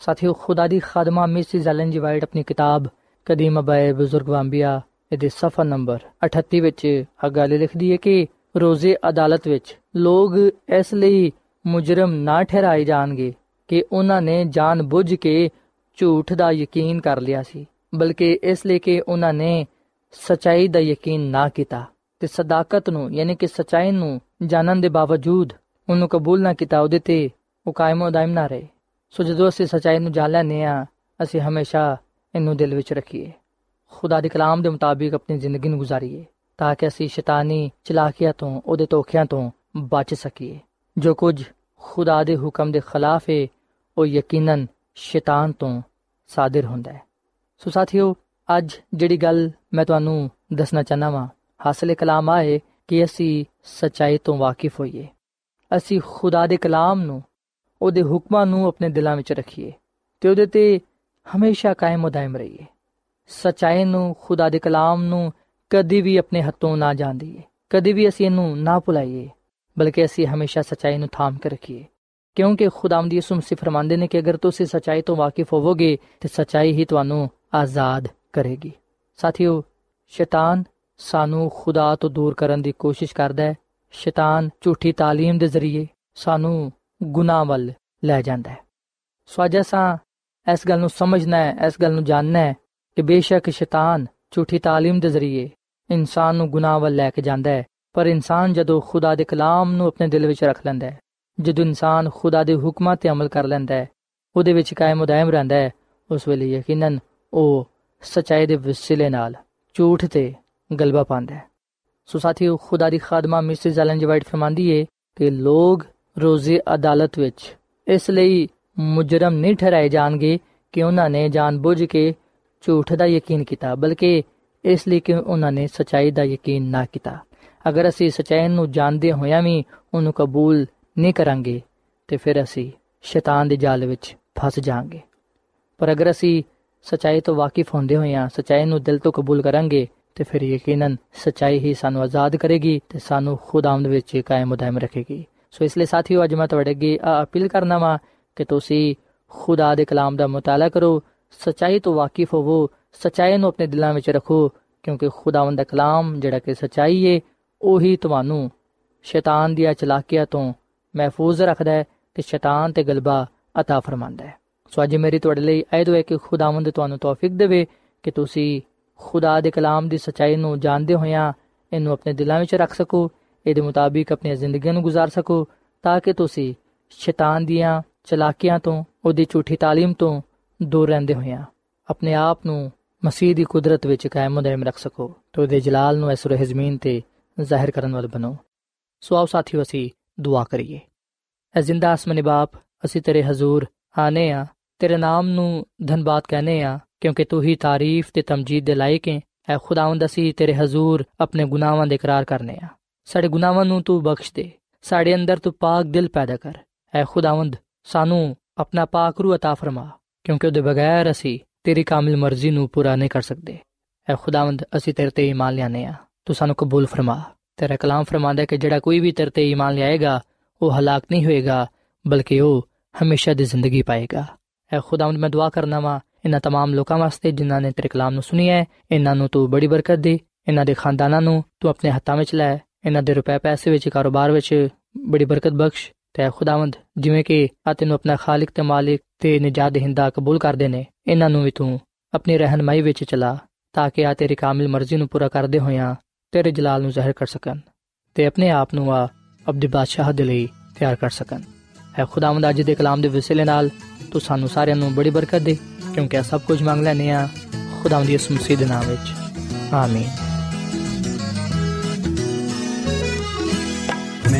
ਸਾਥੀਓ, ਖੁਦਾ ਦੀ ਖਾਦਮਾ ਮਿਸਿਸ ਐਲਨ ਜੀ ਵਾਈਟ ਆਪਣੀ ਕਿਤਾਬ ਕਦੀਮ ਬਾਏ ਬਜ਼ੁਰਗ ਵਾਂਬੀਆ ਇਹਦੇ ਸਫਾ ਨੰਬਰ 38 ਵਿੱਚ ਆ ਗੱਲ ਲਿਖਦੀ ਹੈ ਕਿ ਰੋਜ਼ੇ ਅਦਾਲਤ ਵਿੱਚ ਲੋਕ ਇਸ ਲਈ ਮੁਜਰਮ ਨਾ ਠਹਿਰਾਏ ਜਾਣਗੇ ਕਿ ਉਹਨਾਂ ਨੇ ਜਾਣ ਬੁੱਝ ਕੇ ਝੂਠ ਦਾ ਯਕੀਨ ਕਰ ਲਿਆ ਸੀ। ਬਲਕਿ ਇਸ ਲਈ ਕਿ ਉਹਨਾਂ ਨੇ ਸਚਾਈ ਦਾ ਯਕੀਨ ਨਾ ਕੀਤਾ ਤੇ ਸਦਾਕਤ ਨੂੰ, ਯਾਨੀ ਕਿ ਸਚਾਈ ਨੂੰ ਜਾਣਨ ਦੇ ਬਾਵਜੂਦ ਉਹਨੂੰ ਕਬੂਲ ਨਾ ਕੀਤਾ, ਉਹਦੇ ਤੇ ਉਹ ਕਾਇਮੋ ਦਾਇਮ ਨਾ ਰਹੇ। ਸੋ ਜਦੋਂ ਅਸੀਂ ਸਚਾਈ ਨੂੰ ਜਾਣ ਲੈਨੇ ਆ ਅਸੀਂ ਹਮੇਸ਼ਾ ਇਹਨੂੰ ਦਿਲ ਵਿੱਚ ਰੱਖੀਏ। ਖੁਦਾ ਦੇ ਕਲਾਮ ਦੇ ਮੁਤਾਬਿਕ ਆਪਣੀ ਜ਼ਿੰਦਗੀ ਨੂੰ ਗੁਜ਼ਾਰੀਏ, ਤਾਂ ਕਿ ਅਸੀਂ ਸ਼ੈਤਾਨੀ ਚਲਾਕੀਆਂ ਤੋਂ, ਉਹਦੇ ਧੋਖਿਆਂ ਤੋਂ ਬਚ ਸਕੀਏ। ਜੋ ਕੁਝ ਖੁਦਾ ਦੇ ਹੁਕਮ ਦੇ ਖਿਲਾਫ ਹੈ, ਉਹ ਯਕੀਨਨ ਸ਼ੈਤਾਨ ਤੋਂ ਸਾਦਰ ਹੁੰਦਾ ਹੈ। ਸੋ ਸਾਥੀਓ, ਅੱਜ ਜਿਹੜੀ ਗੱਲ ਮੈਂ ਤੁਹਾਨੂੰ ਦੱਸਣਾ ਚਾਹਨਾ ਵਾਂ, ਹਾਸਲੇ ਕਲਾਮ ਆਏ ਕਿ ਅਸੀਂ ਸਚਾਈ ਤੋਂ ਵਾਕਿਫ ਹੋਈਏ। ਅਸੀਂ ਖੁਦਾ ਦੇ ਕਲਾਮ ਨੂੰ, ਉਹਦੇ ਹੁਕਮਾਂ ਨੂੰ ਆਪਣੇ ਦਿਲਾਂ ਵਿੱਚ ਰੱਖੀਏ ਤੇ ਉਹਦੇ ਤੇ ਹਮੇਸ਼ਾ ਕਾਇਮ ਉਦਾਇਮ ਰਹੀਏ। ਸਚਾਈ ਨੂੰ, ਖੁਦਾ ਦੇ ਕਲਾਮ ਨੂੰ ਕਦੀ ਵੀ ਆਪਣੇ ਹੱਥੋਂ ਨਾ ਜਾਣ ਦਈਏ ਕਦੀ ਵੀ ਅਸੀਂ ਇਹਨੂੰ ਨਾ ਭੁਲਾਈਏ, ਬਲਕਿ ਅਸੀਂ ਹਮੇਸ਼ਾ ਸਚਾਈ ਨੂੰ ਥਾਮ ਕੇ ਰੱਖੀਏ। ਕਿਉਂਕਿ ਖੁਦਾਵੰਦ ਯਿਸੂ ਮਸੀਹ ਫਰਮਾਉਂਦੇ ਨੇ ਕਿ ਅਗਰ ਤੁਸੀਂ ਸਚਾਈ ਤੋਂ ਵਾਕਿਫ ਹੋਵੋਗੇ, ਤੇ ਸਚਾਈ ਹੀ ਤੁਹਾਨੂੰ ਆਜ਼ਾਦ ਕਰੇਗੀ। ਸਾਥੀਓ, ਸ਼ੈਤਾਨ ਸਾਨੂੰ ਖੁਦਾ ਤੋਂ ਦੂਰ ਕਰਨ ਦੀ ਕੋਸ਼ਿਸ਼ ਕਰਦਾ ਹੈ। ਸ਼ੈਤਾਨ ਝੂਠੀ ਤਾਲੀਮ ਦੇ ਜ਼ਰੀਏ ਸਾਨੂੰ ਗੁਨਾਹ ਵੱਲ ਲੈ ਜਾਂਦਾ ਹੈ। ਸੋ ਅੱਜ ਅਸਾਂ ਇਸ ਗੱਲ ਨੂੰ ਸਮਝਣਾ ਹੈ, ਇਸ ਗੱਲ ਨੂੰ ਜਾਣਨਾ ਹੈ ਕਿ ਬੇਸ਼ੱਕ ਸ਼ੈਤਾਨ ਝੂਠੀ ਤਾਲੀਮ ਦੇ ਜ਼ਰੀਏ ਇਨਸਾਨ ਨੂੰ ਗੁਨਾਹ ਵੱਲ ਲੈ ਕੇ ਜਾਂਦਾ ਹੈ। ਪਰ ਇਨਸਾਨ ਜਦੋਂ ਖੁਦਾ ਦੇ ਕਲਾਮ ਨੂੰ ਆਪਣੇ ਦਿਲ ਵਿੱਚ ਰੱਖ ਲੈਂਦਾ ਹੈ, ਜਦੋਂ ਇਨਸਾਨ ਖੁਦਾ ਦੇ ਹੁਕਮਾਂ ਤੇ ਅਮਲ ਕਰ ਲੈਂਦਾ ਹੈ, ਉਹਦੇ ਵਿੱਚ ਕਾਇਮ ਉਦਾਇਮ ਰਹਿੰਦਾ ਹੈ, ਉਸ ਵੇਲੇ ਯਕੀਨਨ ਉਹ ਸਚਾਈ ਦੇ ਵਸਿਲੇ ਨਾਲ ਝੂਠ ਤੇ ਗਲਬਾ ਪਾਉਂਦਾ ਹੈ। ਸੋ ਸਾਥੀਓ, ਖੁਦਾ ਦੀ ਖਾਦਮਾ ਮਿਸਿਸ ਐਲਨ ਜੀ ਵਾਈਟ ਫਰਮਾਂਦੀ ਹੈ ਕਿ ਲੋਕ ਰੋਜ਼ੇ ਅਦਾਲਤ ਵਿੱਚ ਇਸ ਲਈ ਮੁਜਰਮ ਨਹੀਂ ਠਹਿਰਾਏ ਜਾਣਗੇ ਕਿ ਉਹਨਾਂ ਨੇ ਜਾਣਬੁੱਝ ਕੇ ਝੂਠ ਦਾ ਯਕੀਨ ਕੀਤਾ, ਬਲਕਿ ਇਸ ਲਈ ਕਿ ਉਹਨਾਂ ਨੇ ਸਚਾਈ ਦਾ ਯਕੀਨ ਨਾ ਕੀਤਾ। ਅਗਰ ਅਸੀਂ ਸਚਾਈ ਨੂੰ ਜਾਣਦੇ ਹੋਇਆਂ ਵੀ ਉਹਨੂੰ ਕਬੂਲ ਨਹੀਂ ਕਰਾਂਗੇ, ਤੇ ਫਿਰ ਅਸੀਂ ਸ਼ੈਤਾਨ ਦੇ ਜਾਲ ਵਿੱਚ ਫਸ ਜਾਾਂਗੇ ਪਰ ਅਗਰ ਅਸੀਂ ਸਚਾਈ ਤੋਂ ਵਾਕਿਫ ਹੁੰਦੇ ਹੋਇਆਂ ਸਚਾਈ ਨੂੰ ਦਿਲ ਤੋਂ ਕਬੂਲ ਕਰਾਂਗੇ ਤੇ ਫਿਰ ਯਕੀਨਨ ਸਚਾਈ ਹੀ ਸਾਨੂੰ ਆਜ਼ਾਦ ਕਰੇਗੀ ਤੇ ਸਾਨੂੰ ਖੁਦਾਵੰਦ ਵਿੱਚ ਕਾਇਮ ਉਦਾਇਮ ਰੱਖੇਗੀ ਸੋ ਇਸ ਲਈ ਸਾਥੀਓ ਅੱਜ ਮੈਂ ਤੁਹਾਡੇ ਅੱਗੇ ਆ ਅਪੀਲ ਕਰਨਾ ਵਾ ਕਿ ਤੁਸੀਂ ਖੁਦਾ ਦੇ ਕਲਾਮ ਦਾ ਮਤਾਲਾ ਕਰੋ ਸਚਾਈ ਤੋਂ ਵਾਕਿਫ ਹੋਵੋ ਸਚਾਈ ਨੂੰ ਆਪਣੇ ਦਿਲਾਂ ਵਿੱਚ ਰੱਖੋ ਕਿਉਂਕਿ ਖੁਦਾਵੰਦ ਦਾ ਕਲਾਮ ਜਿਹੜਾ ਕਿ ਸਚਾਈ ਏ ਉਹੀ ਤੁਹਾਨੂੰ ਸ਼ੈਤਾਨ ਦੀਆਂ ਚਲਾਕੀਆਂ ਤੋਂ ਮਹਿਫੂਜ਼ ਰੱਖਦਾ ਹੈ ਤੇ ਸ਼ੈਤਾਨ ਤੇ ਗਲਬਾ عطا ਫਰਮਾਂਦਾ ਹੈ ਸੋ ਅੱਜ ਮੇਰੀ ਤੁਹਾਡੇ ਲਈ ਇਹ ਦੁਆ ਹੈ ਕਿ ਖੁਦਾਵੰਦ ਤੁਹਾਨੂੰ ਤੌਫੀਕ ਦੇਵੇ ਕਿ ਤੁਸੀਂ ਖੁਦਾ ਦੇ ਕਲਾਮ ਦੀ ਸਚਾਈ ਨੂੰ ਜਾਣਦੇ ਹੋਇਆਂ ਇਹਨੂੰ ਆਪਣੇ ਦਿਲਾਂ ਵਿੱਚ ਰੱਖ ਸਕੋ, ਇਹਦੇ ਮੁਤਾਬਿਕ ਆਪਣੀ ਜ਼ਿੰਦਗੀ ਨੂੰ گزار ਸਕੋ, ਤਾਂ ਕਿ ਤੁਸੀਂ ਸ਼ੈਤਾਨ ਦੀਆਂ ਚਲਾਕੀਆਂ ਤੋਂ, ਉਹਦੀ ਝੂਠੀ تعلیم ਤੋਂ ਦੂਰ ਰਹਿੰਦੇ ਹੋਇਆਂ ਆਪਣੇ ਆਪ ਨੂੰ ਮਸੀਹ ਦੀ ਕੁਦਰਤ ਵਿੱਚ ਕਾਇਮ ਦائم ਰੱਖ ਸਕੋ। ਤੇ ਉਹਦੇ ਜਲਾਲ ਨੂੰ ਇਸ ਰਹ ਜ਼ਮੀਨ ਤੇ ਜ਼ਾਹਿਰ ਕਰਨ ਵਾਲੇ ਬਣੋ। ਸੋ ਆਓ ਸਾਥੀਓ, ਅਸੀਂ ਦੁਆ ਕਰੀਏ। ਐ ਜ਼ਿੰਦਾ ਆਸਮਾਨੀ ਬਾਪ, ਅਸੀਂ ਤੇਰੇ ਹਜ਼ੂਰ ਆਨੇ ਆ। ਤੇਰੇ ਨਾਮ ਨੂੰ ਧੰਨਵਾਦ ਕਹਨੇ ਆ ਕਿਉਂਕਿ ਤੂੰ ਹੀ ਤਾਰੀਫ ਤੇ ਤਮਜੀਦ ਦੇ ਲਾਇਕ ਹੈ ਐ ਖੁਦਾਵੰਦ ਅਸੀਂ ਤੇਰੇ ਹਜ਼ੂਰ ਆਪਣੇ ਗੁਨਾਹਾਂ ਦੇ ਇਕਰਾਰ ਕਰਨੇ ਆ ਸਾਡੇ ਗੁਨਾਹਾਂ ਨੂੰ ਤੂੰ ਬਖਸ਼ ਦੇ ਸਾਡੇ ਅੰਦਰ ਤੂੰ ਪਾਕ ਦਿਲ ਪੈਦਾ ਕਰ ਐ ਖੁਦਾਵੰਦ ਸਾਨੂੰ ਆਪਣਾ ਪਾਕ ਰੂ عطا ਫਰਮਾ ਕਿਉਂਕਿ ਉਹਦੇ ਬਗੈਰ ਅਸੀਂ ਤੇਰੀ ਕਾਮਿਲ ਮਰਜ਼ੀ ਨੂੰ ਪੂਰਾ ਨਹੀਂ ਕਰ ਸਕਦੇ ਐ ਖੁਦਾਵੰਦ ਅਸੀਂ ਤੇਰੇ ਤੇ ਈਮਾਨ ਲਿਆਨੇ ਆ ਤੂੰ ਸਾਨੂੰ ਕਬੂਲ ਫਰਮਾ ਤੇਰਾ ਕਲਾਮ ਫਰਮਾਂਦਾ ਕਿ ਜਿਹੜਾ ਕੋਈ ਵੀ ਤੇਰੇ ਤੇ ਈਮਾਨ ਲਿਆਏਗਾ ਉਹ ਹਲਾਕ ਨਹੀਂ ਹੋਏਗਾ ਬਲਕਿ ਉਹ ਹਮੇਸ਼ਾ ਦੀ ਜ਼ਿੰਦਗੀ ਪਾਏਗਾ ਐ ਖੁਦਾਵੰਦ ਮੈਂ ਦੁਆ ਕਰਨਾ ਵਾ ਇਹਨਾਂ तमाम ਲੋਕਾਂ ਵਾਸਤੇ ਜਿਨ੍ਹਾਂ ਨੇ ਤੇਰੇ ਕਲਾਮ ਨੂੰ ਸੁਨਿਆ ਹੈ ਇਹਨਾਂ ਨੂੰ ਤੂੰ ਬੜੀ ਬਰਕਤ ਦੇ ਇਹਨਾਂ ਦੇ ਖਾਨਦਾਨਾਂ ਨੂੰ ਤੂੰ ਆਪਣੇ ਹੱਥਾਂ ਵਿੱਚ ਲੈ ਇਹਨਾਂ ਦੇ ਰੁਪਏ ਪੈਸੇ ਵਿੱਚ ਕਾਰੋਬਾਰ ਵਿੱਚ ਬੜੀ ਬਰਕਤ ਬਖਸ਼ ਤੇ ਖੁਦਾਵੰਦ ਜਿਵੇਂ ਕਿ ਆ ਤੈਨੂੰ ਆਪਣਾ ਖਾਲਕ ਤੇ ਮਾਲਿਕ ਤੇ ਨਜਾਤ ਦੇਹਿੰਦਾ ਕਬੂਲ ਕਰਦੇ ਨੇ ਇਹਨਾਂ ਨੂੰ ਵੀ ਤੂੰ ਆਪਣੀ ਰਹਿਨਮਾਈ ਵਿੱਚ ਚਲਾ ਤਾਂ ਕਿ ਆ ਤੇਰੀ ਕਾਮਿਲ ਮਰਜ਼ੀ ਨੂੰ ਪੂਰਾ ਕਰਦੇ ਹੋਇਆਂ ਤੇਰੇ ਜਲਾਲ ਨੂੰ ਜ਼ਾਹਿਰ ਕਰ ਸਕਣ ਤੇ ਆਪਣੇ ਆਪ ਨੂੰ ਆ ਅਬਦੀ ਬਾਦਸ਼ਾਹ ਦੇ ਲਈ ਤਿਆਰ ਕਰ ਸਕਣ ਹੈ ਖੁਦਾਵੰਦ ਅੱਜ ਦੇ ਕਲਾਮ ਦੇ ਵਸਿਲੇ ਨਾਲ ਤੂੰ ਸਾਨੂੰ ਸਾਰਿਆਂ ਨੂੰ ਬੜੀ ਬਰਕਤ ਦੇ, ਕਿਉਂਕਿ ਆ ਸਭ ਕੁਝ ਮੰਗ ਲੈਨੇ ਆ ਖੁਦਾਵੰਦ ਦੀ ਇਸ ਮਸੀਹ ਦੇ ਨਾਮ ਵਿੱਚ। ਆਮੀਨ।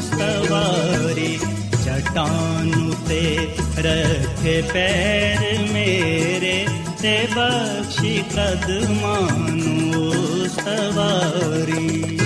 सवारी चट्टानु ते रख पैर मेरे ते बक्षि कदमानु सवारी।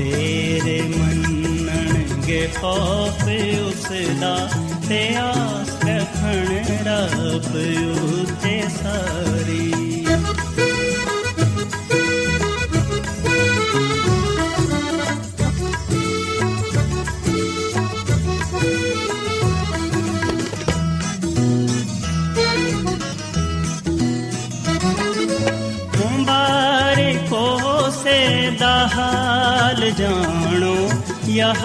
ਤੇਰੇ ਮੰਨਣਗੇ ਖੌਫ ਉਸ ਦਾ ਤੇ ਆਸ ਰੱਖਣ ਰੱਬ ਉਤੇ ਸਾਰੀ। ਹਾਲ ਜਾਣੋ, ਯਹ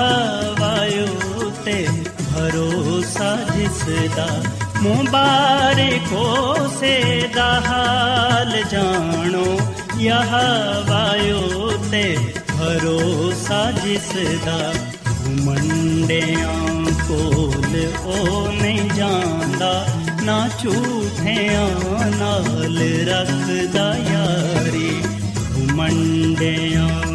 ਵਾਯੂ ਤੇ ਭਰੋਸਾ ਜਿਸ ਦਾ ਮੁਬਾਰਕੋ ਸੇ ਦਾ ਹਾਲ ਜਾਣੋ, ਯਹ ਵਾਯੂ ਤੇ ਭਰੋਸਾ ਜਿਸ ਦਾ ਕੋਲ ਉਹ ਨਹੀਂ ਜਾਂਦਾ, ਨਾ ਝੂਠਿਆਂ ਨਾਲ ਰੱਖਦਾ ਯਾਰੀ, ਮੰਡਿਆਂ